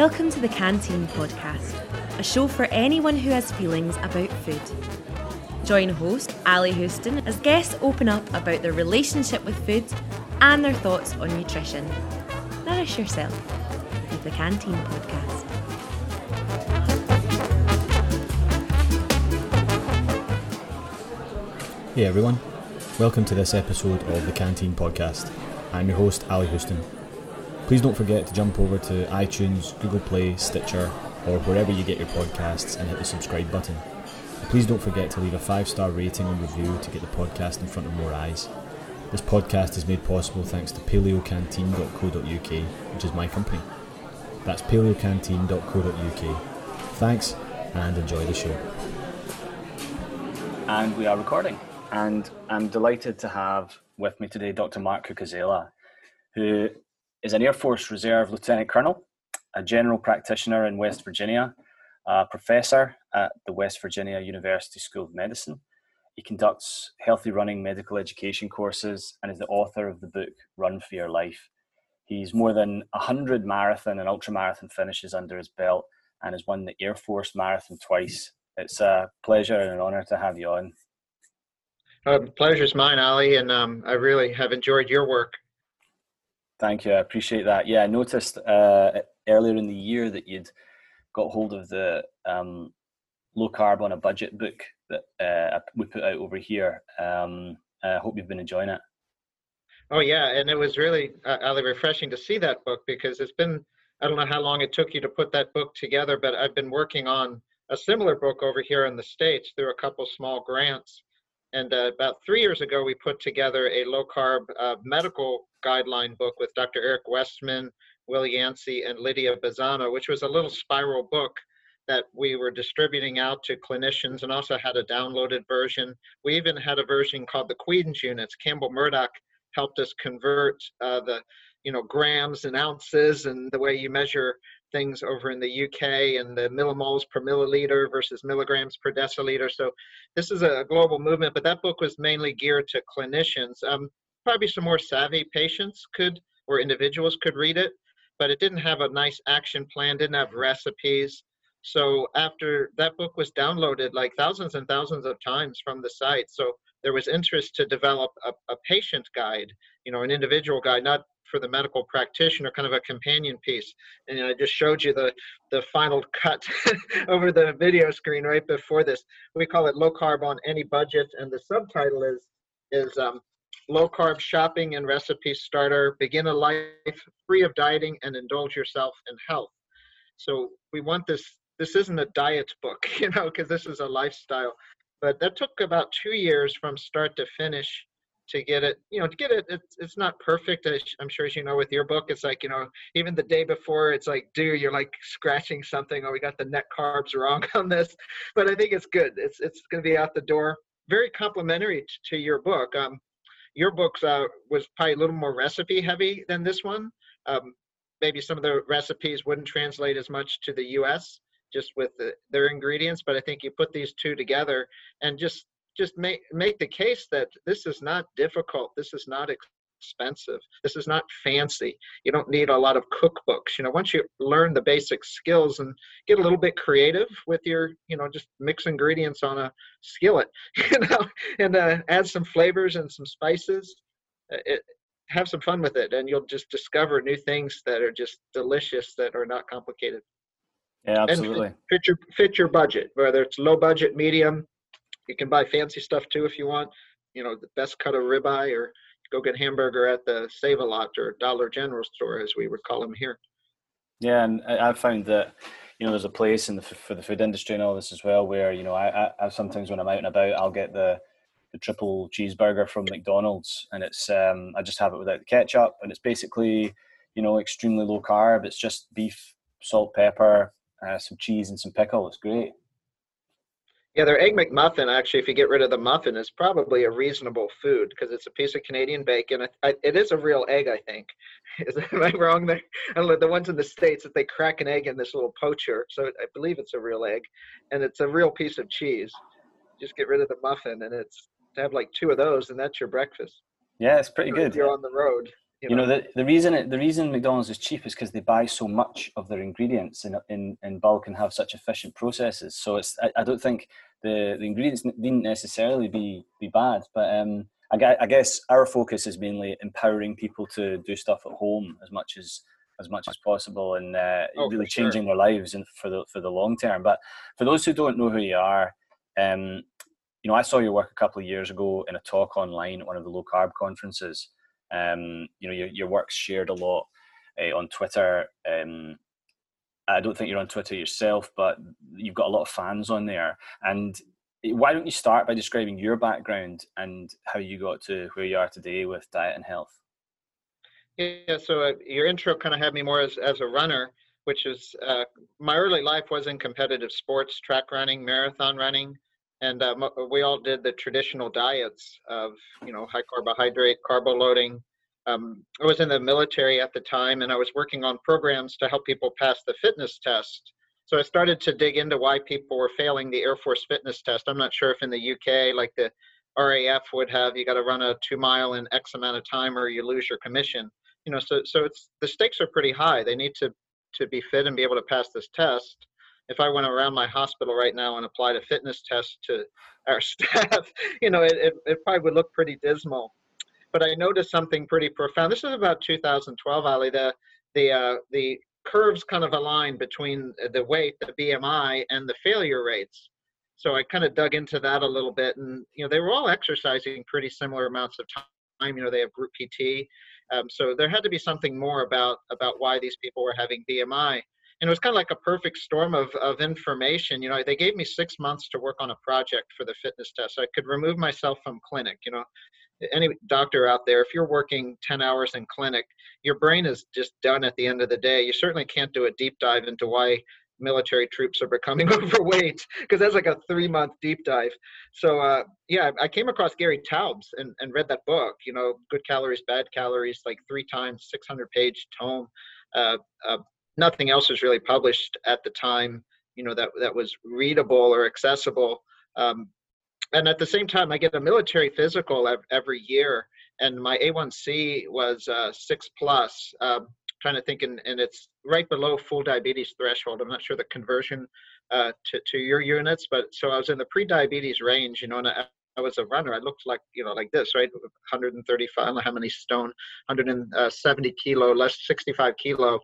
Welcome to the Canteen Podcast, a show for anyone who has feelings about food. Join host Ally Houston as guests open up about their relationship with food and their thoughts on nutrition. Nourish yourself with the Canteen Podcast. Hey everyone, welcome to this episode of the Canteen Podcast. I'm your host, Ally Houston. Please don't forget to jump over to iTunes, Google Play, Stitcher, or wherever you get your podcasts and hit the subscribe button. Please don't forget to leave a five star rating and review to get the podcast in front of more eyes. This podcast is made possible thanks to paleocanteen.co.uk, which is my company. That's paleocanteen.co.uk. Thanks and enjoy the show. And we are recording. And I'm delighted to have with me today Dr. Mark Cucuzzella, who is an Air Force Reserve Lieutenant Colonel, a general practitioner in West Virginia, a professor at the West Virginia University School of Medicine. He conducts healthy running medical education courses and is the author of the book Run for Your Life. He's more than 100 marathon and ultramarathon finishes under his belt and has won the Air Force Marathon twice. It's a pleasure and an honor to have you on. Uh, pleasure's mine, Ally, and um, I really have enjoyed your work. Thank you. I appreciate that. Yeah, I noticed uh, earlier in the year that you'd got hold of the um, low carb on a budget book that uh, we put out over here. Um, I hope you've been enjoying it. Oh yeah, and it was really uh, Ally refreshing to see that book because it's been I don't know how long it took you to put that book together, but I've been working on a similar book over here in the states through a couple small grants. And uh, about three years ago, we put together a low carb uh, medical guideline book with Dr. Eric Westman, Will Yancy, and Lydia Bazzano, which was a little spiral book that we were distributing out to clinicians and also had a downloaded version. We even had a version called the Queen's units. Campbell Murdoch helped us convert uh, the you know grams and ounces and the way you measure things over in the UK and the millimoles per milliliter versus milligrams per deciliter. So this is a global movement, but that book was mainly geared to clinicians. Um, probably some more savvy patients could or individuals could read it, but it didn't have a nice action plan, didn't have recipes. So after that book was downloaded like thousands and thousands of times from the site, so there was interest to develop a, a patient guide, you know, an individual guide, not for the medical practitioner, kind of a companion piece. And I just showed you the the final cut over the video screen right before this. We call it low carb on any budget, and the subtitle is is um, low carb shopping and recipe starter. Begin a life free of dieting and indulge yourself in health. So we want this. This isn't a diet book, you know, because this is a lifestyle. But that took about two years from start to finish to get it you know to get it it's, it's not perfect i'm sure as you know with your book it's like you know even the day before it's like dude you're like scratching something or oh, we got the net carbs wrong on this. But i think it's good it's it's going to be out the door. Very complimentary to your book um your book uh, was probably a little more recipe heavy than this one. Um maybe some of the recipes wouldn't translate as much to the us just with the, their ingredients but i think you put these two together and just just make make the case that this is not difficult this is not expensive this is not fancy. You don't need a lot of cookbooks. You know once you learn the basic skills and get a little bit creative with your you know just mix ingredients on a skillet you know and uh, add some flavors and some spices uh, it, have some fun with it and you'll just discover new things that are just delicious that are not complicated. Yeah absolutely and fit, fit your fit your budget whether it's low budget medium you can buy fancy stuff too if you want. You know, the best cut of ribeye, or go get hamburger at the Save a Lot or Dollar General store, as we would call them here. Yeah, and I've found that you know there's a place in the for the food industry and all this as well, where you know I, I sometimes when I'm out and about, I'll get the the triple cheeseburger from McDonald's, and it's um, I just have it without the ketchup, and it's basically you know extremely low carb. It's just beef, salt, pepper, uh, some cheese, and some pickle. It's great. Yeah, their egg McMuffin, actually, if you get rid of the muffin, is probably a reasonable food because it's a piece of Canadian bacon. it is a real egg, I think. Is, am I wrong there? I know, the ones in the States that they crack an egg in this little poacher. So I believe it's a real egg. And it's a real piece of cheese. Just get rid of the muffin and it's to have like two of those and that's your breakfast. Yeah, it's pretty good. If You're on the road. You, you know, know, the, the reason it, the reason McDonald's is cheap is because they buy so much of their ingredients in, in, in bulk and have such efficient processes. So it's I, I don't think the, the ingredients needn't necessarily be be bad, but um, I, I guess our focus is mainly empowering people to do stuff at home as much as as much as possible and uh, oh, really changing sure. their lives and for the for the long term. But for those who don't know who you are, um, you know, I saw your work a couple of years ago in a talk online at one of the low carb conferences. Um, you know, your, your work's shared a lot uh, on Twitter. Um, I don't think you're on Twitter yourself, but you've got a lot of fans on there. And why don't you start by describing your background and how you got to where you are today with diet and health? Yeah, so uh, your intro kind of had me more as, as a runner, which is uh, my early life was in competitive sports, track running, marathon running, and uh, we all did the traditional diets of you know high carbohydrate, carbo loading. Um, I was in the military at the time, and I was working on programs to help people pass the fitness test. So I started to dig into why people were failing the Air Force fitness test. I'm not sure if in the UK, like the RAF would have, you got to run a two mile in X amount of time, or you lose your commission. You know, so so it's the stakes are pretty high. They need to to be fit and be able to pass this test if I went around my hospital right now and applied a fitness test to our staff, you know, it, it, it, probably would look pretty dismal. But I noticed something pretty profound. This is about 2012, Ally. The the uh, the curves kind of align between the weight, the BMI, and the failure rates. So I kind of dug into that a little bit, and you know, they were all exercising pretty similar amounts of time. You know, they have group PT, um, so there had to be something more about about why these people were having BMI and it was kind of like a perfect storm of, of information. You know, they gave me six months to work on a project for the fitness test. So I could remove myself from clinic. You know, any doctor out there, if you're working 10 hours in clinic, your brain is just done at the end of the day. You certainly can't do a deep dive into why military troops are becoming overweight because that's like a three month deep dive. So uh, yeah, I came across Gary Taubes and, and read that book, you know, Good Calories, Bad Calories, like three times, 600 page tome. Uh, uh, nothing else was really published at the time, you know, that that was readable or accessible. Um, and at the same time, I get a military physical every year, and my A1C was uh, six plus. Um, trying to think, and, and it's right below full diabetes threshold. I'm not sure the conversion uh, to to your units, but so I was in the pre-diabetes range, you know, and I, I was a runner. I looked like you know like this, right? 135. I don't know how many stone, 170 kilo, less 65 kilo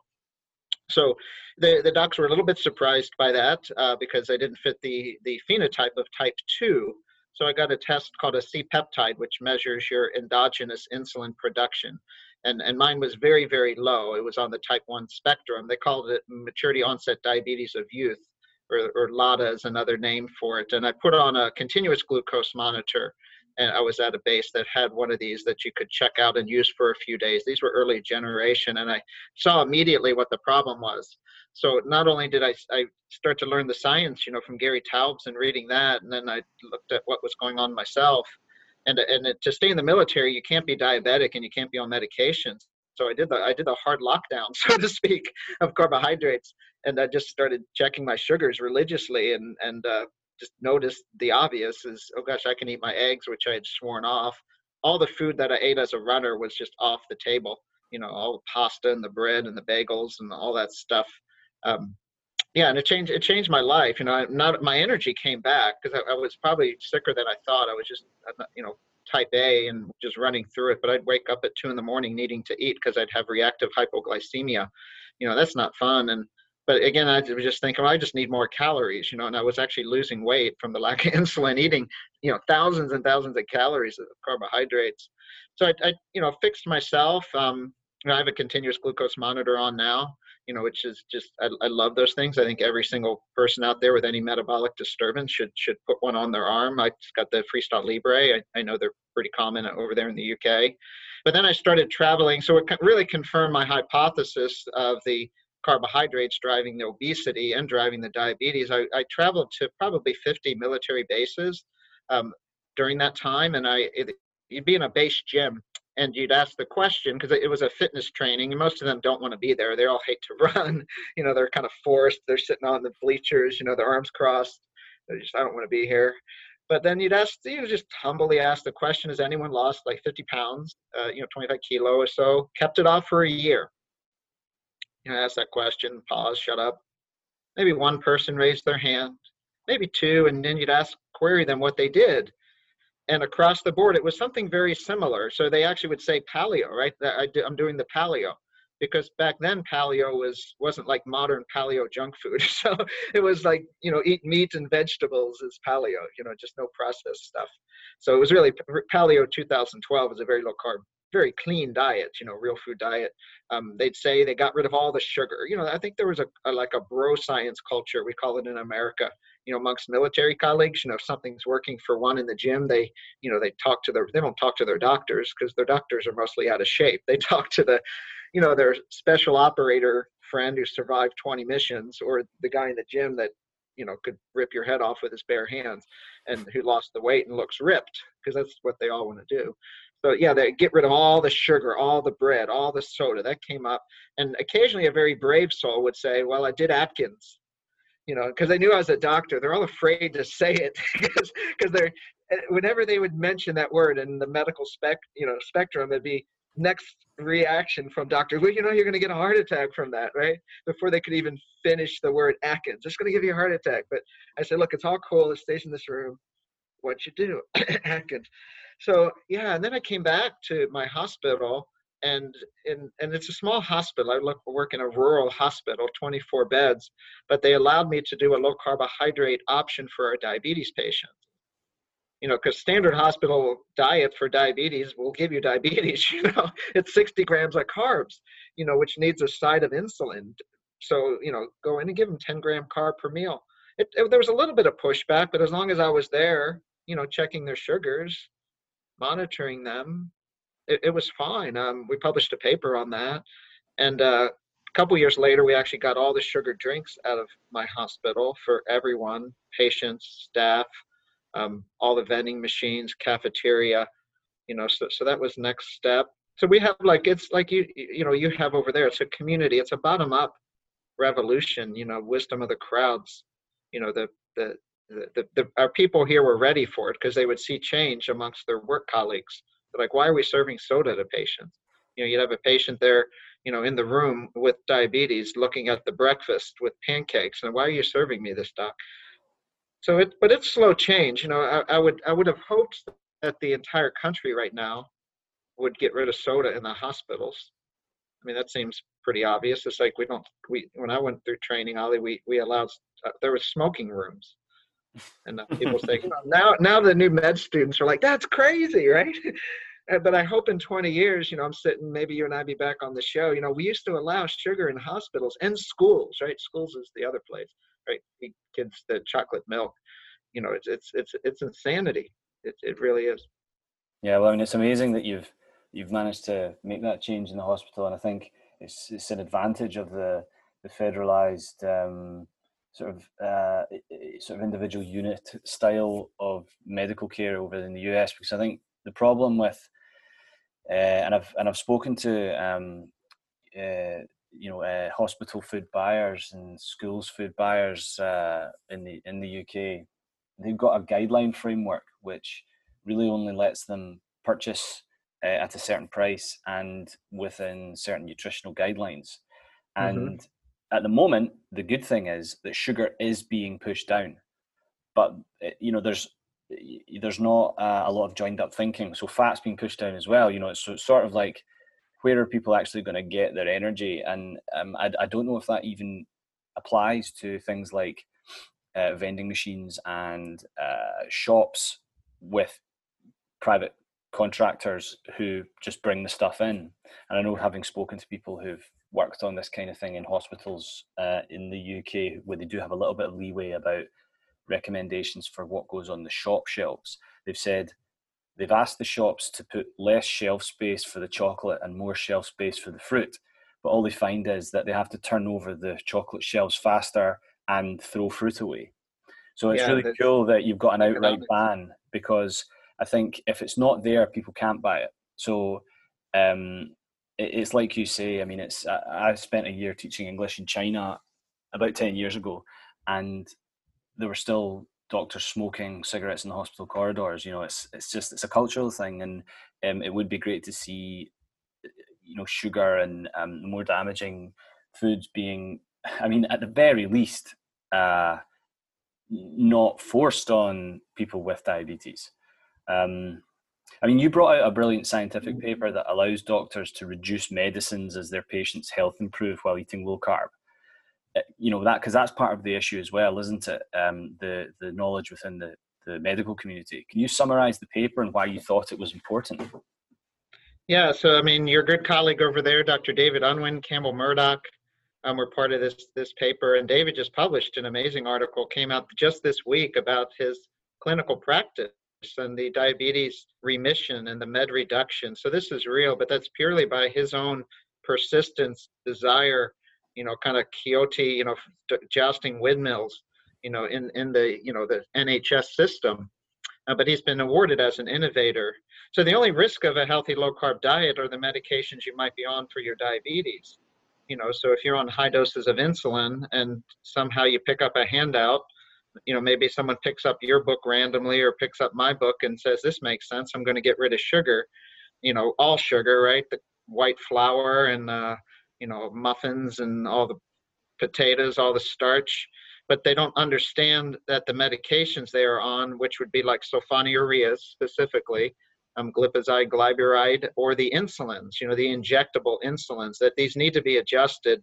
so the, the docs were a little bit surprised by that uh, because I didn't fit the, the phenotype of type 2. So I got a test called a C-peptide, which measures your endogenous insulin production. And, and mine was very, very low. It was on the type 1 spectrum. They called it maturity onset diabetes of youth, or, or LADA is another name for it. And I put on a continuous glucose monitor and I was at a base that had one of these that you could check out and use for a few days. These were early generation, and I saw immediately what the problem was. So not only did I, I start to learn the science, you know, from Gary Taubes and reading that, and then I looked at what was going on myself. And and to stay in the military, you can't be diabetic and you can't be on medications. So I did the I did a hard lockdown, so to speak, of carbohydrates, and I just started checking my sugars religiously, and and uh, just noticed the obvious is, oh gosh, I can eat my eggs, which I had sworn off. All the food that I ate as a runner was just off the table. You know, all the pasta and the bread and the bagels and all that stuff. Um, yeah, and it changed. It changed my life. You know, not my energy came back because I, I, was probably sicker than I thought. I was just, you know, type A and just running through it. But I'd wake up at two in the morning needing to eat because I'd have reactive hypoglycemia. You know, that's not fun. And but again, I was just thinking, well, I just need more calories, you know, and I was actually losing weight from the lack of insulin, eating, you know, thousands and thousands of calories of carbohydrates. So I, I you know, fixed myself. Um, you know, I have a continuous glucose monitor on now, you know, which is just, I, I love those things. I think every single person out there with any metabolic disturbance should should put one on their arm. I just got the Freestyle Libre. I, I know they're pretty common over there in the UK. But then I started traveling, so it really confirmed my hypothesis of the carbohydrates driving the obesity and driving the diabetes. I, I traveled to probably 50 military bases um, during that time, and I it, you'd be in a base gym and you'd ask the question because it was a fitness training and most of them don't want to be there they all hate to run you know they're kind of forced they're sitting on the bleachers you know their arms crossed they just i don't want to be here But then you'd ask, you just humbly ask the question: Has anyone lost like 50 pounds, uh, you know, 25 kilo or so? Kept it off for a year. You know, ask that question, pause, shut up. Maybe one person raised their hand, maybe two, and then you'd ask, query them what they did. And across the board, it was something very similar. So they actually would say paleo, right? I'm doing the paleo because back then paleo was wasn't like modern paleo junk food so it was like you know eat meat and vegetables is paleo you know just no processed stuff so it was really paleo 2012 is a very low carb very clean diet you know real food diet. Um, they'd say they got rid of all the sugar. You know i think there was a, a like a bro science culture we call it in america you know amongst military colleagues you know if something's working for one in the gym they you know they talk to their they don't talk to their doctors because their doctors are mostly out of shape. They talk to the you know their special operator friend who survived 20 missions or the guy in the gym that you know could rip your head off with his bare hands and who lost the weight and looks ripped because that's what they all want to do so yeah they get rid of all the sugar all the bread all the soda that came up. And occasionally a very brave soul would say well i did atkins you know because they knew i was a doctor. They're all afraid to say it because they're eh, whenever they would mention that word in the medical spec you know spectrum it'd be next reaction from doctor well you know you're going to get a heart attack from that right? Before they could even finish the word atkins it's going to give you a heart attack. But i said look it's all cool. It stays in this room. What you do atkins so yeah and then i came back to my hospital and in, and it's a small hospital i look work in a rural hospital 24 beds but they allowed me to do a low carbohydrate option for our diabetes patients you know, because standard hospital diet for diabetes will give you diabetes. You know, it's 60 grams of carbs, you know, which needs a side of insulin. So, you know, go in and give them 10 gram carb per meal. It, it, there was a little bit of pushback, but as long as I was there, you know, checking their sugars, monitoring them, it, it was fine. Um, we published a paper on that, and uh, a couple years later, we actually got all the sugar drinks out of my hospital for everyone, patients, staff, um, all the vending machines, cafeteria, you know, so, so that was next step. So we have like, it's like you, you know, you have over there, it's a community, it's a bottom up revolution, you know, wisdom of the crowds, you know, the, the, the, the, our people here were ready for it because they would see change amongst their work colleagues. They're like, why are we serving soda to patients? You know, you'd have a patient there, you know, in the room with diabetes looking at the breakfast with pancakes. And why are you serving me this, doc? So it, but it's slow change. You know, I, I would I would have hoped that the entire country right now would get rid of soda in the hospitals. I mean, that seems pretty obvious. It's like we don't we when I went through training, Ollie, we we allowed uh, there was smoking rooms, and uh, people say now now the new med students are like that's crazy, right? but I hope in 20 years, you know, I'm sitting, maybe you and I be back on the show. You know, we used to allow sugar in hospitals and schools, right? Schools is the other place right? Kids the chocolate milk. You know, it's it's it's it's insanity. It it really is. Yeah, well, I mean, it's amazing that you've you've managed to make that change in the hospital, and I think it's it's an advantage of the the federalized um, sort of uh, sort of individual unit style of medical care over in the US, because I think the problem with uh, and I've and I've spoken to um, uh, you know uh, hospital food buyers and schools food buyers uh, in the in the UK they've got a guideline framework which really only lets them purchase uh, at a certain price and within certain nutritional guidelines mm-hmm. and mm-hmm. At the moment the good thing is that sugar is being pushed down but uh, you know there's there's not uh, a lot of joined up thinking so fat's being pushed down as well you know it's, it's sort of like where are people actually going to get their energy? And um, I, I, don't know if that even applies to things like uh, vending machines and uh, shops with private contractors who just bring the stuff in. And I know having spoken to people who've worked on this kind of thing in hospitals uh, in the UK, where they do have a little bit of leeway about recommendations for what goes on the shop shelves, they've said They've asked the shops to put less shelf space for the chocolate and more shelf space for the fruit. But all they find is that they have to turn over the chocolate shelves faster and throw fruit away. So it's yeah, really cool that you've got an outright ban because I think if it's not there, people can't buy it. So um, it's like you say. I mean, it's I, spent a year teaching English in China about ten years ago, and there were still doctors smoking cigarettes in the hospital corridors. You know, it's it's just it's a cultural thing, and um, it would be great to see, you know, sugar and um, more damaging foods being, I mean, at the very least, uh, not forced on people with diabetes. Um, I mean, you brought out a brilliant scientific paper that allows doctors to reduce medicines as their patients' health improve while eating low carb. Uh, you know that because that's part of the issue as well, isn't it? Um, the the knowledge within the the medical community. Can you summarize the paper and why you thought it was important? Yeah, so I mean, your good colleague over there, Dr. David Unwin, Campbell Murdoch, um, were part of this this paper, and David just published an amazing article came out just this week about his clinical practice and the diabetes remission and the med reduction. So this is real, but that's purely by his own persistence, desire, you know, kind of Quixote, you know, jousting windmills, you know, in in the you know the NHS system. Uh, but he's been awarded as an innovator. So the only risk of a healthy low carb diet are the medications you might be on for your diabetes. You know, so if you're on high doses of insulin and somehow you pick up a handout you know maybe someone picks up your book randomly or picks up my book and says this makes sense. I'm going to get rid of sugar you know all sugar right? The white flour and uh, you know muffins and all the potatoes all the starch. But they don't understand that the medications they are on which would be like sulfonylureas specifically um, glipizide glyburide or the insulins you know the injectable insulins that these need to be adjusted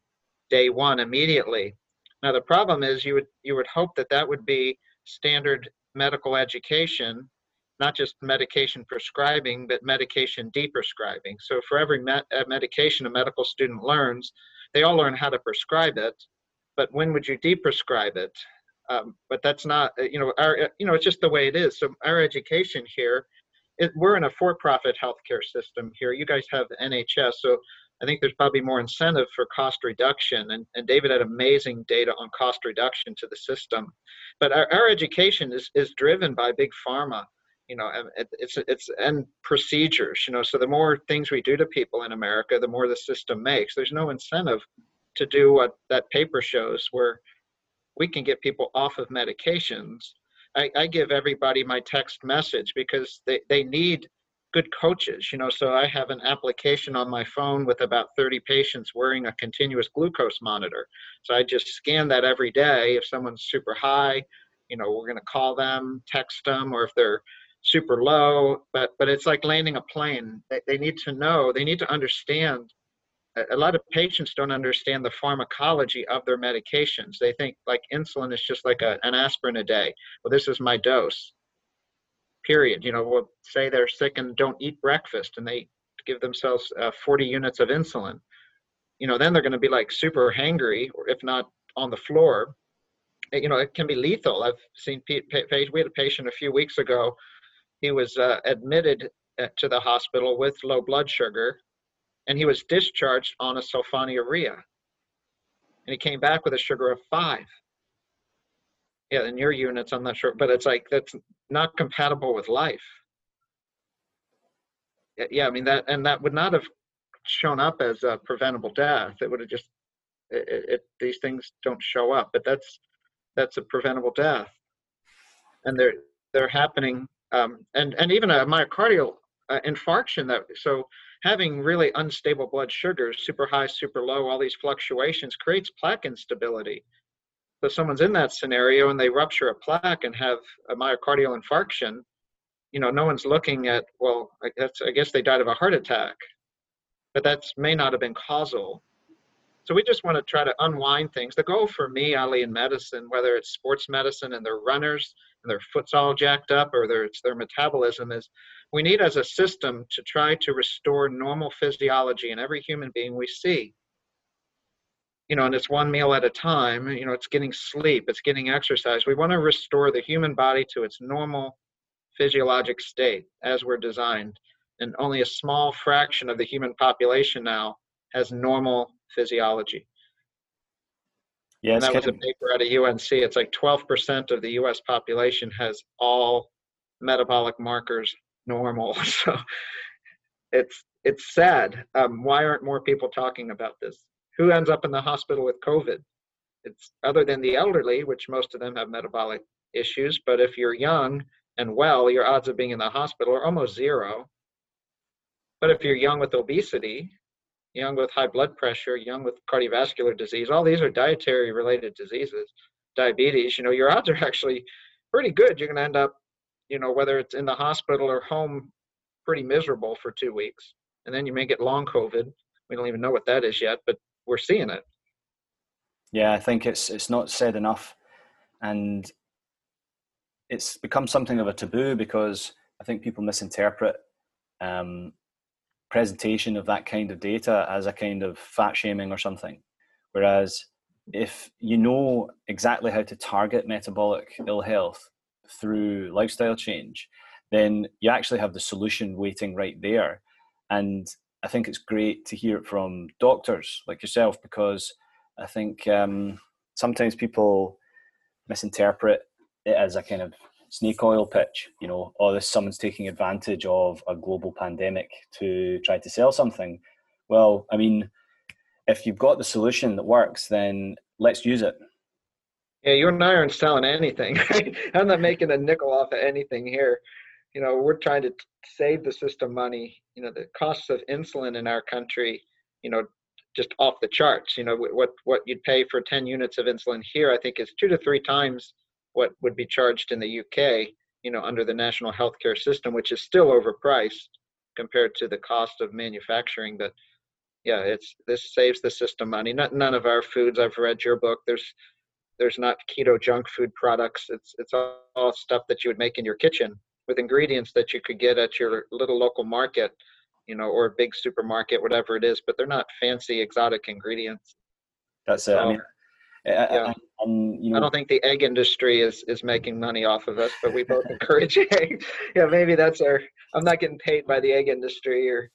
day one immediately now the problem is you would you would hope that that would be standard medical education, not just medication prescribing, but medication deprescribing. So for every med- uh, medication a medical student learns, they all learn how to prescribe it, but when would you deprescribe it? Um, but that's not uh, you know our uh, you know it's just the way it is. So our education here, it, we're in a for-profit healthcare system here. You guys have NHS, so I think there's probably more incentive for cost reduction. And, and David had amazing data on cost reduction to the system. But our, our education is, is driven by big pharma, you know, it, it's, it's, and procedures, you know, so the more things we do to people in America, the more the system makes. There's no incentive to do what that paper shows where we can get people off of medications. I, I give everybody my text message because they, they need good coaches you know so i have an application on my phone with about 30 patients wearing a continuous glucose monitor. So i just scan that every day. If someone's super high you know we're going to call them text them or if they're super low but but it's like landing a plane. They, they need to know they need to understand a lot of patients don't understand the pharmacology of their medications. They think like insulin is just like a, an aspirin a day. Well this is my dose period. You know, we'll say they're sick and don't eat breakfast and they give themselves uh, 40 units of insulin. You know, then they're going to be like super hangry, or if not on the floor. You know, it can be lethal. I've seen we had a patient a few weeks ago. He was uh, admitted uh, to the hospital with low blood sugar, and he was discharged on a sulfonylurea. And he came back with a sugar of five yeah in your units i'm not sure but it's like that's not compatible with life. Yeah i mean that and that would not have shown up as a preventable death. It would have just it, it, these things don't show up but that's that's a preventable death. And they're they're happening um, and and even a myocardial uh, infarction that so having really unstable blood sugars super high super low all these fluctuations creates plaque instability so someone's in that scenario and they rupture a plaque and have a myocardial infarction, you know, no one's looking at, well, I guess, I guess they died of a heart attack, but that may not have been causal. So we just want to try to unwind things. The goal for me, Ally, in medicine, whether it's sports medicine and they're runners and their foot's all jacked up or whether it's their metabolism, is we need as a system to try to restore normal physiology in every human being we see you know, and it's one meal at a time. You know, it's getting sleep, it's getting exercise. We want to restore the human body to its normal physiologic state as we're designed. And only a small fraction of the human population now has normal physiology. Yeah, and that was a paper out of UNC. It's like 12% of the US population has all metabolic markers normal. So it's it's sad. Um, why aren't more people talking about this? Who ends up in the hospital with COVID? It's other than the elderly, which most of them have metabolic issues. But if you're young and well, your odds of being in the hospital are almost zero. But if you're young with obesity, young with high blood pressure, young with cardiovascular disease, all these are dietary related diseases, diabetes, you know, your odds are actually pretty good. You're going to end up, you know, whether it's in the hospital or home, pretty miserable for two weeks. And then you may get long COVID. We don't even know what that is yet, but we're seeing it. Yeah, I think it's it's not said enough, and it's become something of a taboo because I think people misinterpret um, presentation of that kind of data as a kind of fat shaming or something. Whereas if you know exactly how to target metabolic ill health through lifestyle change, then you actually have the solution waiting right there. And I think it's great to hear it from doctors like yourself because I think um, sometimes people misinterpret it as a kind of snake oil pitch. You know, oh, this someone's taking advantage of a global pandemic to try to sell something. Well, I mean, if you've got the solution that works, then let's use it. Yeah, you and I aren't selling anything. I'm not making a nickel off of anything here. You know, we're trying to save the system money. You know, the costs of insulin in our country, you know, just off the charts. You know, what what you'd pay for 10 units of insulin here, I think, is two to three times what would be charged in the UK. You know, under the national healthcare system, which is still overpriced compared to the cost of manufacturing. But yeah, it's this saves the system money. Not none of our foods. I've read your book. There's there's not keto junk food products. It's it's all, all stuff that you would make in your kitchen with ingredients that you could get at your little local market, you know, or a big supermarket, whatever it is. But they're not fancy exotic ingredients. That's it. I mean, yeah. I, you know, I don't think the egg industry is is making money off of us, but we both encourage egg. yeah, maybe that's our. I'm not getting paid by the egg industry or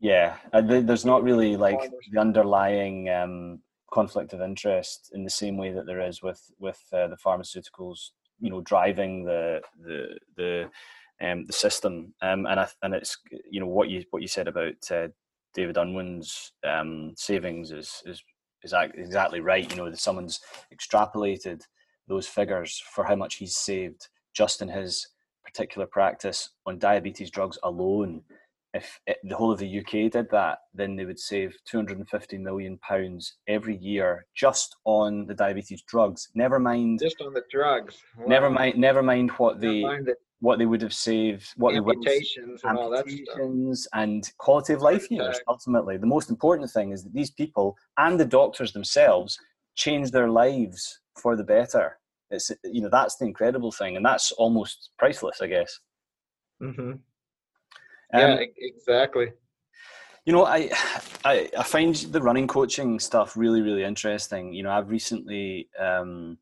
yeah, uh, there's not really like the underlying um, conflict of interest in the same way that there is with with uh, the pharmaceuticals, you know, driving the the the um, the system. Um, and I, and it's you know what you what you said about uh, David Unwin's um, savings is is is exactly right. You know, that someone's extrapolated those figures for how much he's saved just in his particular practice on diabetes drugs alone if it, the whole of the UK did that, then they would save 250 million pounds every year just on the diabetes drugs. Never mind just on the drugs. Wow. Never mind. Never mind what they the what they would have saved. What amputations they would, and all that stuff. and quality of life years. Ultimately, the most important thing is that these people and the doctors themselves change their lives for the better. It's you know that's the incredible thing, and that's almost priceless, I guess. Mm-hmm. Um, yeah, exactly. You know, I, I I find the running coaching stuff really really interesting. You know, I've recently um,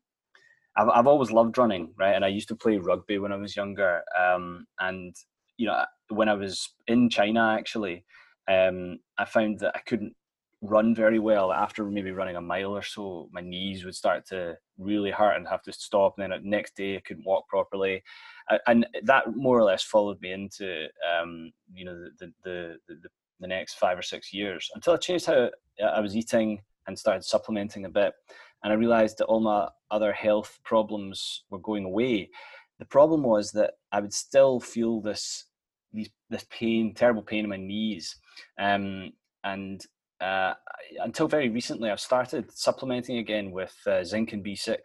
I've I've always loved running, right? And I used to play rugby when I was younger. Um, and you know, when I was in China, actually, um, I found that I couldn't run very well after maybe running a mile or so my knees would start to really hurt and have to stop and then the next day i couldn't walk properly. And that more or less followed me into um, you know the, the the, the next five or six years until i changed how i was eating and started supplementing a bit. And i realized that all my other health problems were going away. The problem was that i would still feel this these, this pain terrible pain in my knees. Um, and uh, until very recently, I've started supplementing again with uh, zinc and B6.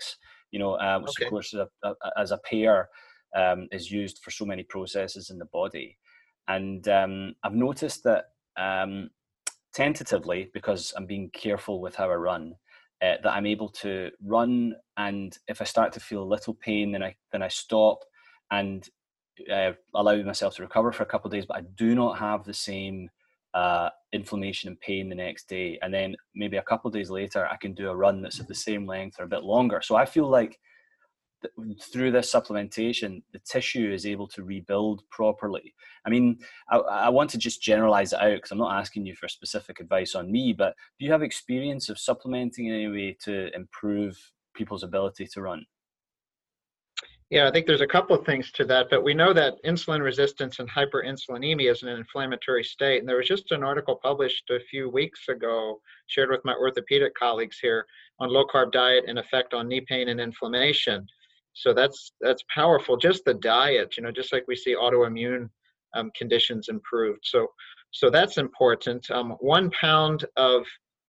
You know, uh, which okay. of course a, a, as a pair um, is used for so many processes in the body. And um, I've noticed that um, tentatively, because I'm being careful with how I run, uh, that I'm able to run, and if I start to feel a little pain, then I then I stop and uh, allow myself to recover for a couple of days. But I do not have the same uh, inflammation and pain the next day, and then maybe a couple days later, I can do a run that's of the same length or a bit longer. So I feel like through this supplementation, the tissue is able to rebuild properly. I mean, I, I want to just generalize it out because I'm not asking you for specific advice on me, but do you have experience of supplementing in any way to improve people's ability to run? Yeah, I think there's a couple of things to that, but we know that insulin resistance and hyperinsulinemia is an inflammatory state. And there was just an article published a few weeks ago, shared with my orthopedic colleagues here, on low carb diet and effect on knee pain and inflammation. So that's that's powerful. Just the diet, you know, just like we see autoimmune um, conditions improved. So so that's important. Um, one pound of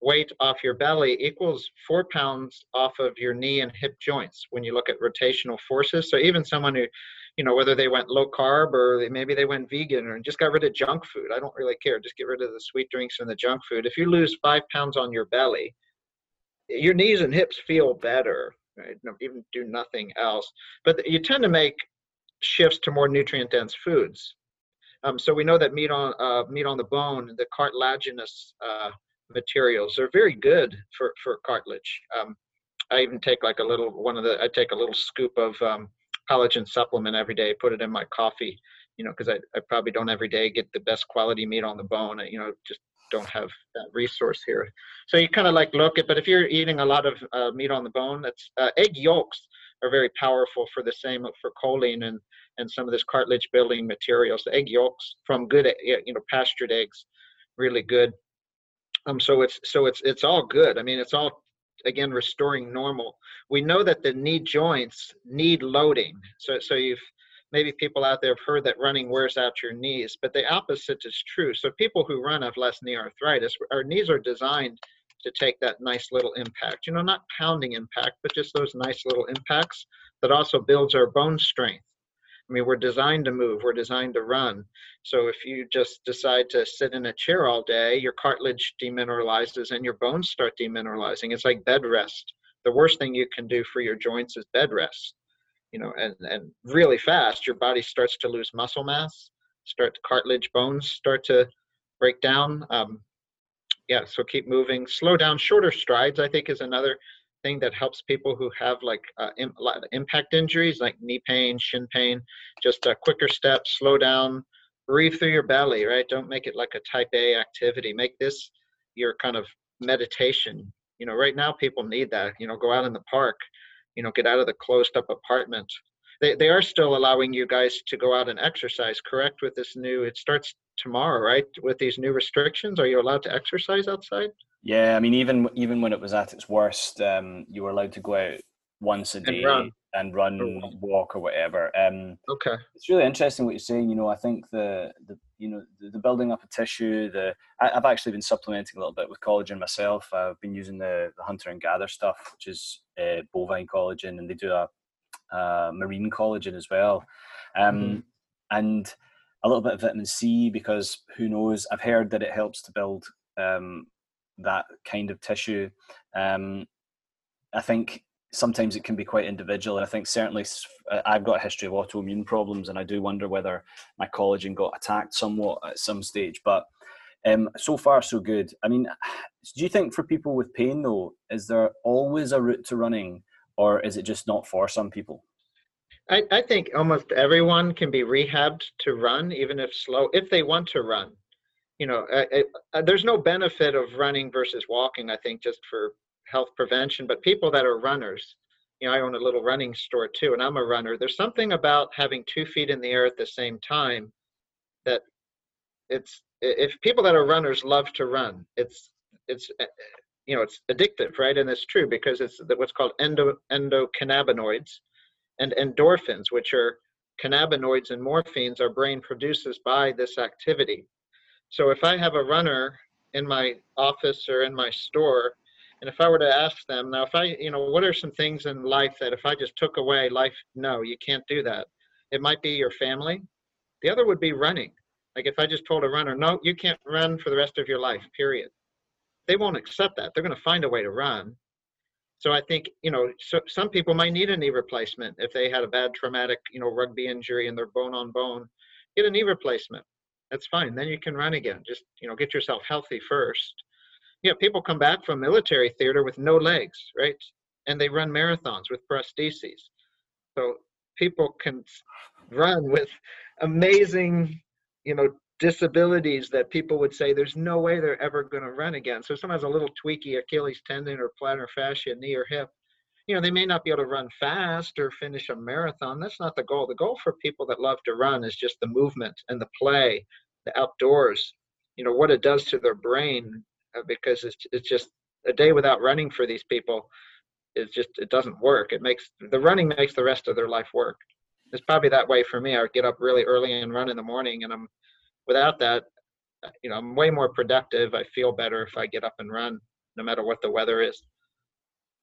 weight off your belly equals four pounds off of your knee and hip joints when you look at rotational forces. So even someone who, you know, whether they went low carb or maybe they went vegan or just got rid of junk food, I don't really care. Just get rid of the sweet drinks and the junk food. If you lose five pounds on your belly, your knees and hips feel better. Right? Even do nothing else, but you tend to make shifts to more nutrient dense foods. Um, so we know that meat on uh, meat on the bone, the cartilaginous uh, materials They're very good for for cartilage. Um, I even take like a little one of the I take a little scoop of um, collagen supplement every day, put it in my coffee, you know, because I, I probably don't every day get the best quality meat on the bone. You know, just don't have that resource here. So you kind of like look at, but if you're eating a lot of uh, meat on the bone, that's uh, egg yolks are very powerful for the same for choline and and some of this cartilage building materials. The egg yolks from good, you know, pastured eggs, really good. Um, so it's so it's it's all good. I mean, it's all again restoring normal. We know that the knee joints need loading. So so you've maybe people out there have heard that running wears out your knees, but the opposite is true. So people who run have less knee arthritis. Our knees are designed to take that nice little impact. You know, not pounding impact, but just those nice little impacts that also builds our bone strength. I mean, we're designed to move, we're designed to run. So if you just decide to sit in a chair all day, your cartilage demineralizes and your bones start demineralizing. It's like bed rest. The worst thing you can do for your joints is bed rest. You know, and, and really fast, your body starts to lose muscle mass, start cartilage bones start to break down. Um, yeah, so keep moving. Slow down. Shorter strides, I think, is another thing that helps people who have like uh, Im- impact injuries like knee pain, shin pain. Just a quicker step, slow down, breathe through your belly, right? Don't make it like a type A activity. Make this your kind of meditation. You know, right now people need that. You know, go out in the park, you know, get out of the closed up apartment. They, they are still allowing you guys to go out and exercise, correct? With this new, it starts tomorrow, right? With these new restrictions, are you allowed to exercise outside? Yeah, I mean, even even when it was at its worst, um, you were allowed to go out once a day and run, and run walk or whatever. Um, okay, it's really interesting what you're saying. You know, I think the the you know the, the building up of tissue. The I, have actually been supplementing a little bit with collagen myself. I've been using the, the hunter and gather stuff, which is uh, bovine collagen, and they do a, a marine collagen as well, um, mm-hmm. and a little bit of vitamin C because who knows? I've heard that it helps to build um, that kind of tissue. Um, I think sometimes it can be quite individual, and I think certainly uh, I've got a history of autoimmune problems, and I do wonder whether my collagen got attacked somewhat at some stage. But um, so far, so good. I mean, do you think for people with pain though, is there always a route to running, or is it just not for some people? I, I think almost everyone can be rehabbed to run, even if slow, if they want to run you know, there's no benefit of running versus walking. I think just for health prevention, but people that are runners, you know, I own a little running store too, and I'm a runner. There's something about having two feet in the air at the same time that it's if people that are runners love to run, it's it's eh, you know it's addictive, right? And it's true because it's what's called endo endocannabinoids and endorphins, which are cannabinoids and morphines our brain produces by this activity. So if I have a runner in my office or in my store, and if I were to ask them now, if I, you know, what are some things in life that if I just took away life, no, you can't do that. It might be your family. The other would be running. Like if I just told a runner, no, you can't run for the rest of your life, period. They won't accept that. They're going to find a way to run. So I think, you know, so some people might need a knee replacement if they had a bad traumatic, you know, rugby injury and they're bone on bone. Get a knee replacement that's fine. Then you can run again. Just you know, get yourself healthy first. Yeah, people come back from military theater with no legs, right? And they run marathons with prostheses. So people can run with amazing, you know, disabilities that people would say there's no way they're ever going to run again. So someone has a little tweaky Achilles tendon or plantar fascia, knee or hip. You know, they may not be able to run fast or finish a marathon. That's not the goal. The goal for people that love to run is just the movement and the play the outdoors, you know, what it does to their brain, uh, because it's, it's just a day without running for these people. is just it doesn't work. It makes the running makes the rest of their life work. It's probably that way for me. I get up really early and run in the morning, and I'm without that, you know, I'm way more productive. I feel better if I get up and run, no matter what the weather is.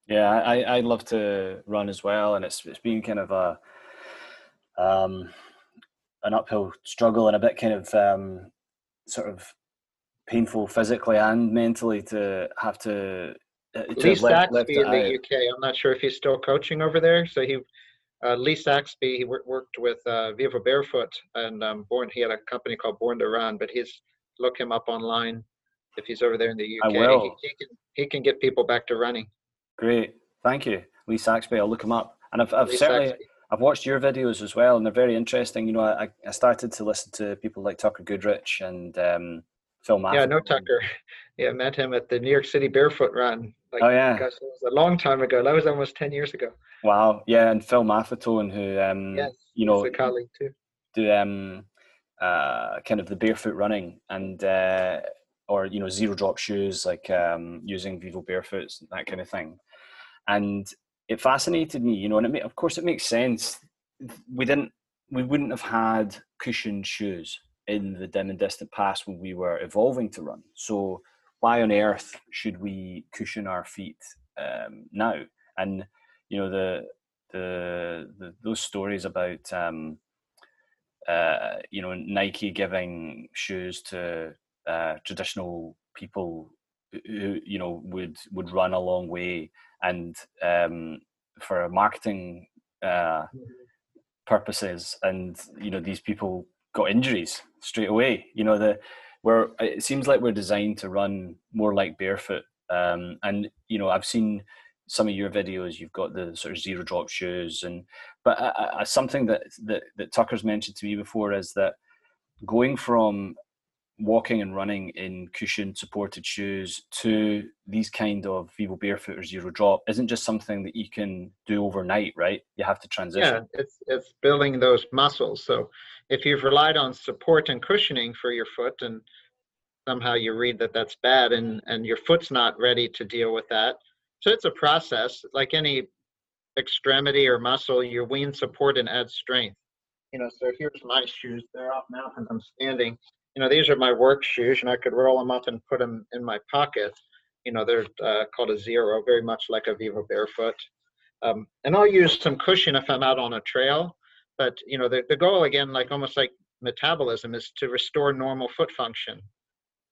Yeah, I I love to run as well, and it's it's been kind of a um an uphill struggle and a bit kind of um sort of painful physically and mentally to have to. Uh, to Lee Saxby in the UK. I'm not sure if he's still coaching over there. So he, uh, Lee Saxby, he worked with uh, Vivo Barefoot and um, Born. He had a company called Born to Run, but he's look him up online if he's over there in the UK. I will. He, he can he can get people back to running. Great, thank you, Lee Saxby. I'll look him up, and I've, I've certainly. Saxby. I've watched your videos as well, and they're very interesting. You know, I, I started to listen to people like Tucker Goodrich and um, Phil Yeah, no Tucker. Yeah, met him at the New York City Barefoot Run. Like, oh yeah, gosh, it was a long time ago. That was almost ten years ago. Wow. Yeah, and Phil Maffetone, who um, yes, you know, a colleague too. Do um, uh, kind of the barefoot running and uh, or you know zero drop shoes like um, using Vivo barefoots that kind of thing, and it fascinated me, you know, and it may, of course it makes sense. We didn't, we wouldn't have had cushioned shoes in the dim and distant past when we were evolving to run. So why on earth should we cushion our feet um, now? And you know the, the, the those stories about um, uh, you know Nike giving shoes to uh, traditional people who you know would would run a long way and um, for marketing uh, purposes and you know these people got injuries straight away. You know, the where it seems like we're designed to run more like barefoot. Um, and you know, I've seen some of your videos. You've got the sort of zero drop shoes, and but uh, something that, that that Tucker's mentioned to me before is that going from walking and running in cushion supported shoes to these kind of Vivo Barefoot or Zero Drop isn't just something that you can do overnight, right? You have to transition. Yeah, it's it's building those muscles. So if you've relied on support and cushioning for your foot and somehow you read that that's bad and and your foot's not ready to deal with that. So it's a process like any extremity or muscle, you wean support and add strength. You know, so here's my shoes. They're off now because I'm standing you know, these are my work shoes, and I could roll them up and put them in my pocket. You know, they're uh, called a Xero, very much like a Vivo Barefoot. Um, and I'll use some cushion if I'm out on a trail. But you know, the, the goal again, like almost like metabolism, is to restore normal foot function.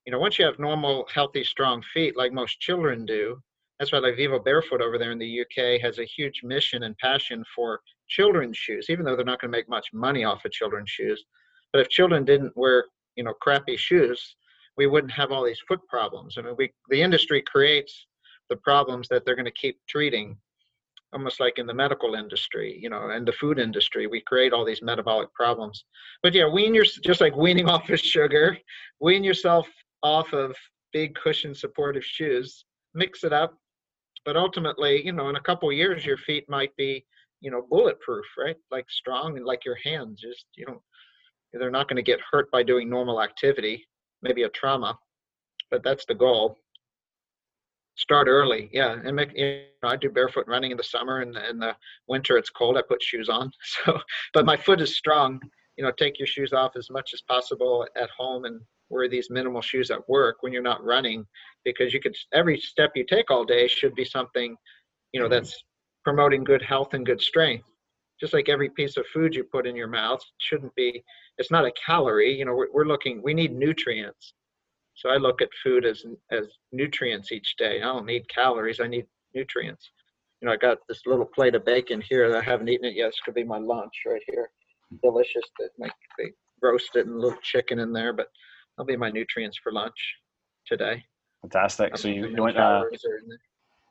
You know, once you have normal, healthy, strong feet, like most children do, that's why like Vivo Barefoot over there in the UK has a huge mission and passion for children's shoes, even though they're not going to make much money off of children's shoes. But if children didn't wear you know crappy shoes we wouldn't have all these foot problems. I mean we the industry creates the problems that they're going to keep treating almost like in the medical industry you know and the food industry we create all these metabolic problems. But yeah wean your just like weaning off of sugar wean yourself off of big cushion supportive shoes mix it up. But ultimately you know in a couple years your feet might be you know bulletproof right? Like strong and like your hands just you know they're not going to get hurt by doing normal activity, maybe a trauma, but that's the goal. Start early, yeah, and make. You know, I do barefoot running in the summer, and in the winter it's cold. I put shoes on, so but my foot is strong. You know, take your shoes off as much as possible at home and wear these minimal shoes at work when you're not running, because you could every step you take all day should be something, you know, mm-hmm. that's promoting good health and good strength just like every piece of food you put in your mouth shouldn't be it's not a calorie you know we're, we're looking we need nutrients. So i look at food as as nutrients each day. I don't need calories i need nutrients. You know i got this little plate of bacon here that i haven't eaten it yet. It's going to be my lunch right here. Delicious that like they roasted and a little chicken in there but that'll be my nutrients for lunch today. Fantastic. So you, you went uh,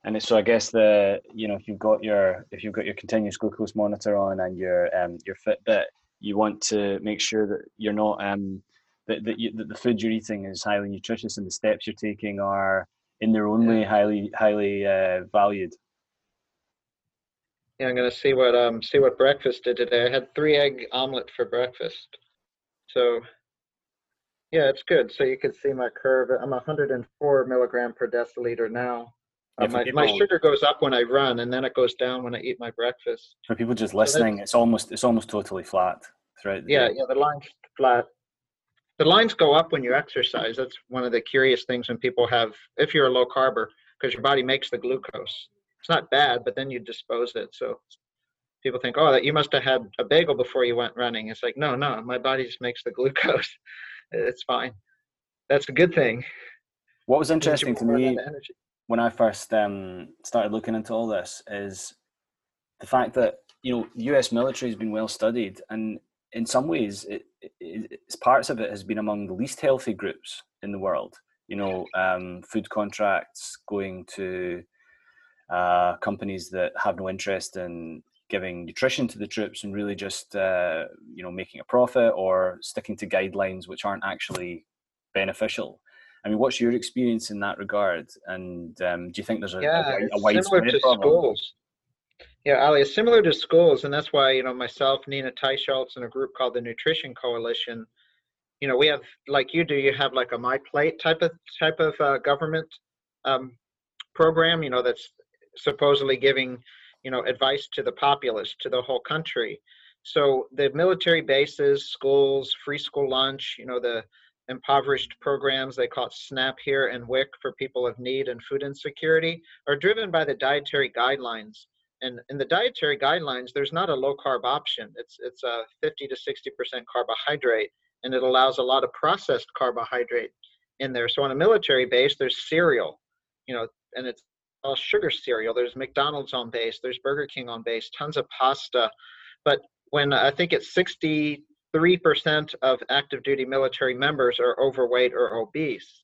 and so I guess the you know if you've got your if you've got your continuous glucose monitor on and your um, your Fitbit, you want to make sure that you're not um, that that, you, that the food you're eating is highly nutritious and the steps you're taking are in their own way highly highly uh, valued. Yeah, I'm gonna see what um see what breakfast did today. I had three egg omelet for breakfast, so yeah, it's good. So you can see my curve. I'm 104 milligram per deciliter now Uh, my, people, my sugar goes up when I run, and then it goes down when I eat my breakfast. For people just listening, so it's almost it's almost totally flat throughout. The yeah, day. yeah, the line's flat. The lines go up when you exercise. That's one of the curious things when people have, if you're a low carber, because your body makes the glucose. It's not bad, but then you dispose it. So people think, oh, that you must have had a bagel before you went running. It's like, no, no, my body just makes the glucose. it's fine. That's a good thing. What was interesting to me when I first um, started looking into all this is the fact that you know U.S. military has been well studied, and in some ways, it, it, parts of it has been among the least healthy groups in the world. You know, um, food contracts going to uh, companies that have no interest in giving nutrition to the troops and really just uh, you know making a profit or sticking to guidelines which aren't actually beneficial. I mean, what's your experience in that regard? And um, do you think there's a, yeah, a, a widespread problem? Schools. Yeah, Ally, it's similar to schools, and that's why you know myself, Nina Teicholz, and a group called the Nutrition Coalition. You know, we have like you do. You have like a My Plate type of type of uh, government um, program. You know, that's supposedly giving you know advice to the populace to the whole country so the military bases schools free school lunch you know the impoverished programs they call it snap here and wic for people of need and food insecurity are driven by the dietary guidelines and in the dietary guidelines there's not a low carb option it's it's a 50 to 60 percent carbohydrate and it allows a lot of processed carbohydrate in there so on a military base there's cereal you know and it's all sugar cereal. There's McDonald's on base. There's Burger King on base. Tons of pasta. But when I think it's 63% of active duty military members are overweight or obese.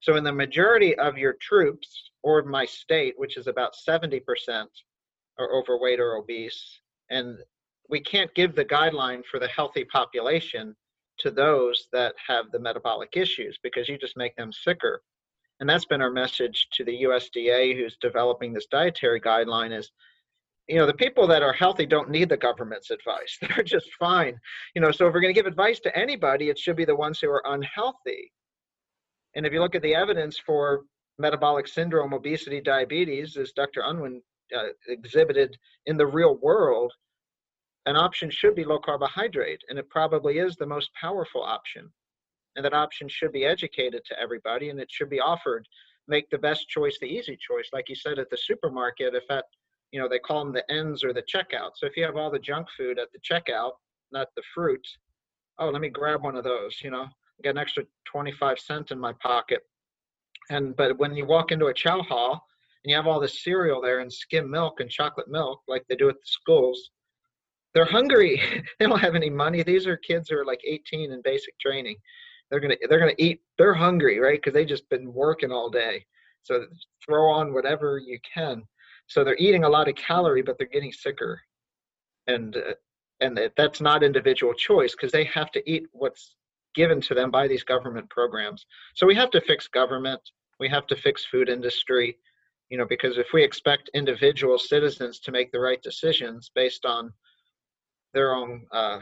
So in the majority of your troops or my state, which is about 70%, are overweight or obese. And we can't give the guideline for the healthy population to those that have the metabolic issues because you just make them sicker and that's been our message to the USDA who's developing this dietary guideline is you know the people that are healthy don't need the government's advice. They're just fine. You know so if we're going to give advice to anybody it should be the ones who are unhealthy. And if you look at the evidence for metabolic syndrome obesity diabetes as dr unwin uh, exhibited in the real world an option should be low carbohydrate and it probably is the most powerful option. And that option should be educated to everybody and it should be offered. Make the best choice the easy choice like you said at the supermarket if that you know they call them the ends or the checkout so if you have all the junk food at the checkout not the fruit oh let me grab one of those you know get an extra 25 cents in my pocket and but when you walk into a chow hall and you have all this cereal there and skim milk and chocolate milk like they do at the schools they're hungry they don't have any money these are kids who are like 18 in basic training they're gonna they're gonna eat. They're hungry, right? Because they just been working all day. So throw on whatever you can. So they're eating a lot of calorie, but they're getting sicker, and uh, and that's not individual choice because they have to eat what's given to them by these government programs. So we have to fix government. We have to fix food industry. You know, because if we expect individual citizens to make the right decisions based on their own uh,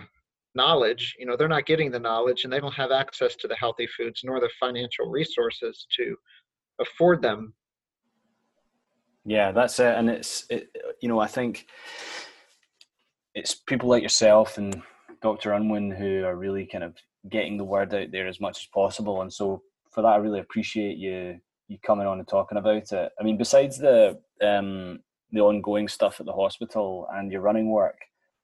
knowledge you know they're not getting the knowledge and they don't have access to the healthy foods nor the financial resources to afford them yeah that's it and it's it, you know i think it's people like yourself and dr unwin who are really kind of getting the word out there as much as possible and so for that i really appreciate you you coming on and talking about it i mean besides the um the ongoing stuff at the hospital and your running work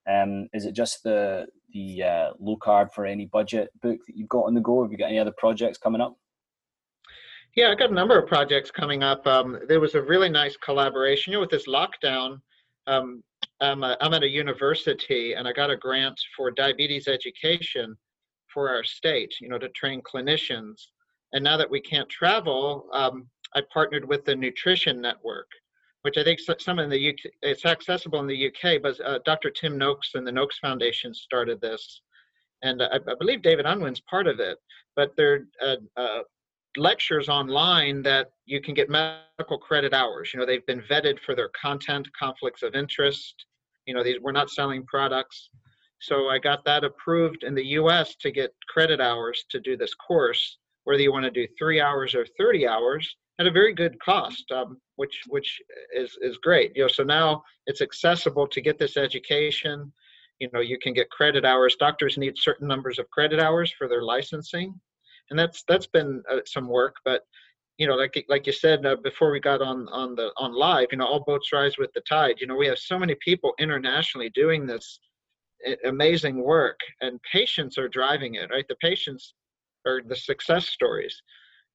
um, is it just the the uh, low carb for any budget book that you've got on the go? Have you got any other projects coming up? Yeah, I got a number of projects coming up. Um, there was a really nice collaboration. You know, with this lockdown, um, I'm, a, I'm at a university and I got a grant for diabetes education for our state. You know, to train clinicians. And now that we can't travel, um, I partnered with the Nutrition Network, which I think some in the UK, it's accessible in the UK, but uh, Dr. Tim Noakes and the Noakes Foundation started this. And I, I believe David Unwin's part of it, but they're uh, uh, lectures online that you can get medical credit hours. You know, they've been vetted for their content, conflicts of interest. You know, these we're not selling products. So I got that approved in the US to get credit hours to do this course. whether you want to do three hours or 30 hours at a very good cost, um, which which is is great. You know, so now it's accessible to get this education. You know, you can get credit hours. Doctors need certain numbers of credit hours for their licensing, and that's that's been uh, some work. But you know, like like you said uh, before we got on on the on live, you know, all boats rise with the tide. You know, we have so many people internationally doing this amazing work, and patients are driving it. Right, the patients are the success stories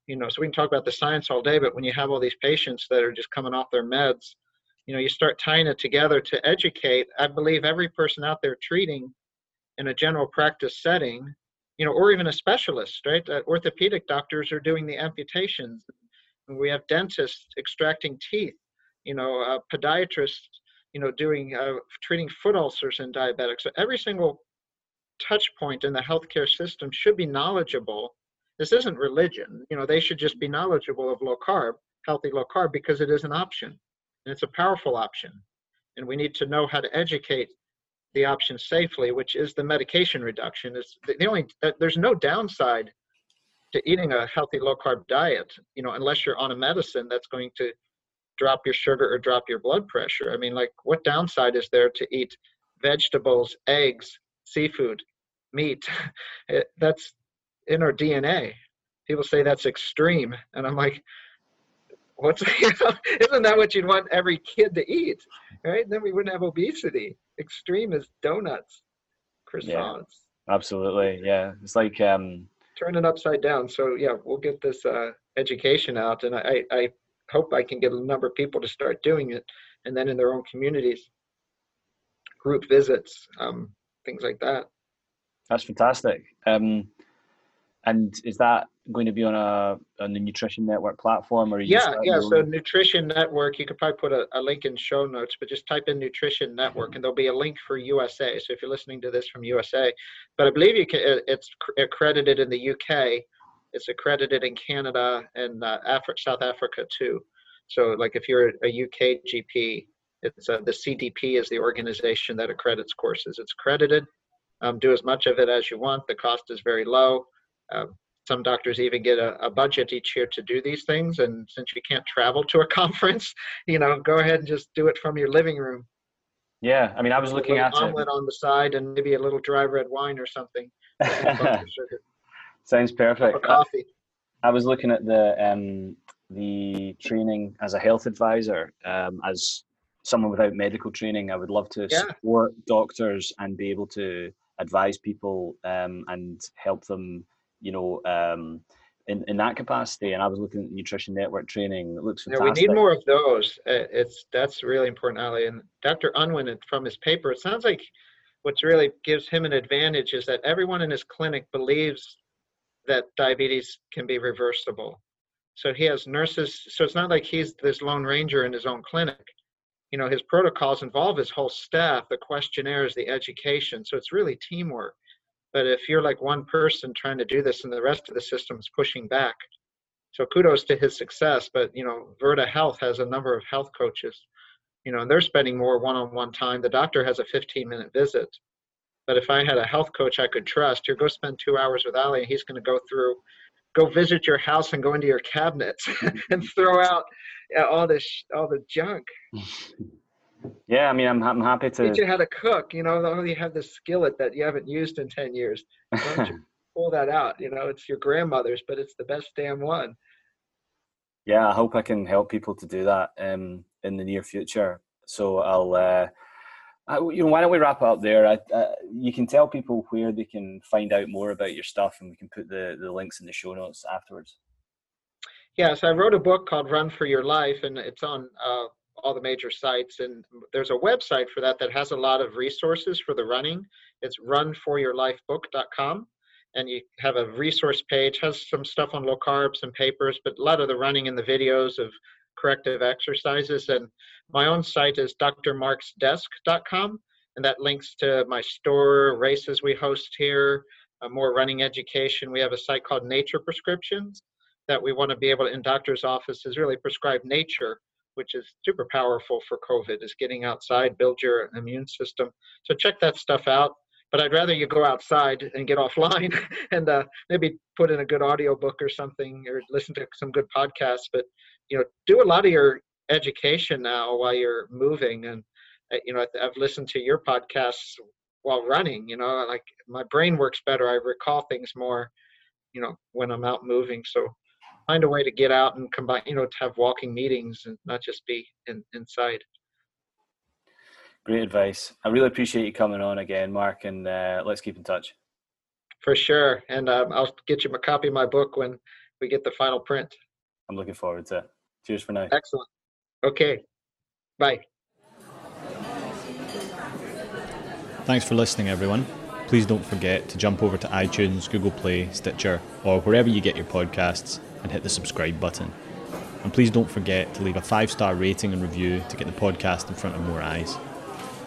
you know so we can talk about the science all day but when you have all these patients that are just coming off their meds you know you start tying it together to educate i believe every person out there treating in a general practice setting you know or even a specialist right uh, orthopedic doctors are doing the amputations we have dentists extracting teeth you know uh, podiatrists you know doing uh, treating foot ulcers in diabetics so every single touch point in the healthcare system should be knowledgeable this isn't religion. You know, they should just be knowledgeable of low carb, healthy low carb, because it is an option and it's a powerful option. And we need to know how to educate the option safely, which is the medication reduction. Is the only uh, there's no downside to eating a healthy low carb diet, you know, unless you're on a medicine that's going to drop your sugar or drop your blood pressure. I mean, like, what downside is there to eat vegetables, eggs, seafood, meat? It, that's in our DNA. People say that's extreme, and I'm like, what's isn't that what you'd want every kid to eat, right? Then we wouldn't have obesity. Extreme is donuts, croissants. Yeah, absolutely, yeah. It's like um, turn it upside down. So yeah, we'll get this uh, education out, and I, I hope I can get a number of people to start doing it, and then in their own communities, group visits, um, things like that. That's fantastic. Um, and is that going to be on a on the Nutrition Network platform, or yeah, yeah? So Nutrition Network, you could probably put a, a, link in show notes, but just type in Nutrition Network, mm-hmm. and there'll be a link for USA. So if you're listening to this from USA, but I believe you can, it's accredited in the UK, it's accredited in Canada and uh, Africa, South Africa too. So like if you're a UK GP, it's uh, the CDP is the organization that accredits courses. It's accredited. Um, do as much of it as you want. The cost is very low uh, some doctors even get a, a, budget each year to do these things. And since you can't travel to a conference, you know, go ahead and just do it from your living room. Yeah, I mean, I was looking at omelet it. on the side and maybe a little dry red wine or something. Sounds perfect. coffee. I, I, was looking at the um, the training as a health advisor. Um, as someone without medical training, I would love to yeah. support doctors and be able to advise people um, and help them you know, um, in, in that capacity. And I was looking at nutrition network training. It looks fantastic. Yeah, we need more of those. It's that's really important, Ally. And Dr. Unwin, from his paper, it sounds like what's really gives him an advantage is that everyone in his clinic believes that diabetes can be reversible. So he has nurses. So it's not like he's this lone ranger in his own clinic. You know, his protocols involve his whole staff, the questionnaires, the education. So it's really teamwork. But if you're like one person trying to do this and the rest of the system is pushing back, so kudos to his success. But you know, Virta Health has a number of health coaches, you know, and they're spending more one-on-one time. The doctor has a 15-minute visit. But if I had a health coach I could trust, you go spend two hours with Ally, and he's going to go through, go visit your house and go into your cabinets and throw out uh, all this, all the junk. Yeah, I mean, I'm I'm happy to teach you how to cook. You know, you have the skillet that you haven't used in ten years. Why don't you pull that out? You know, it's your grandmother's, but it's the best damn one. Yeah, I hope I can help people to do that um, in the near future. So I'll, uh, I, you know, why don't we wrap up there? I, uh, you can tell people where they can find out more about your stuff, and we can put the the links in the show notes afterwards. Yeah, so I wrote a book called Run for Your Life, and it's on uh, all the major sites. And there's a website for that that has a lot of resources for the running. It's runforyourlifebook.com. And you have a resource page, has some stuff on low carbs and papers, but a lot of the running and the videos of corrective exercises. And my own site is drmarksdesk.com. And that links to my store, races we host here, uh, more running education. We have a site called Nature Prescriptions that we want to be able to, in doctors' offices, really prescribe nature which is super powerful for COVID, is getting outside, build your immune system. So check that stuff out. but I'd rather you go outside and get offline and uh, maybe put in a good audiobook or something or listen to some good podcasts. But you know, do a lot of your education now while you're moving. And uh, you know, I've listened to your podcasts while running. You know, like my brain works better. I recall things more. You know, when I'm out moving. So find a way to get out and combine. You know, to have walking meetings and not just be in, inside. Great advice. I really appreciate you coming on again, Mark, and uh, let's keep in touch. For sure. And um, I'll get you a copy of my book when we get the final print. I'm looking forward to it. Cheers for now. Excellent. Okay. Bye. Thanks for listening, everyone. Please don't forget to jump over to iTunes, Google Play, Stitcher, or wherever you get your podcasts and hit the subscribe button. And please don't forget to leave a five star rating and review to get the podcast in front of more eyes.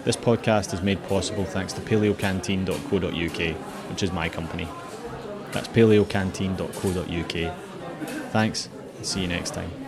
This podcast is made possible thanks to paleocanteen.co.uk, which is my company. That's paleocanteen.co.uk. Thanks, and see you next time.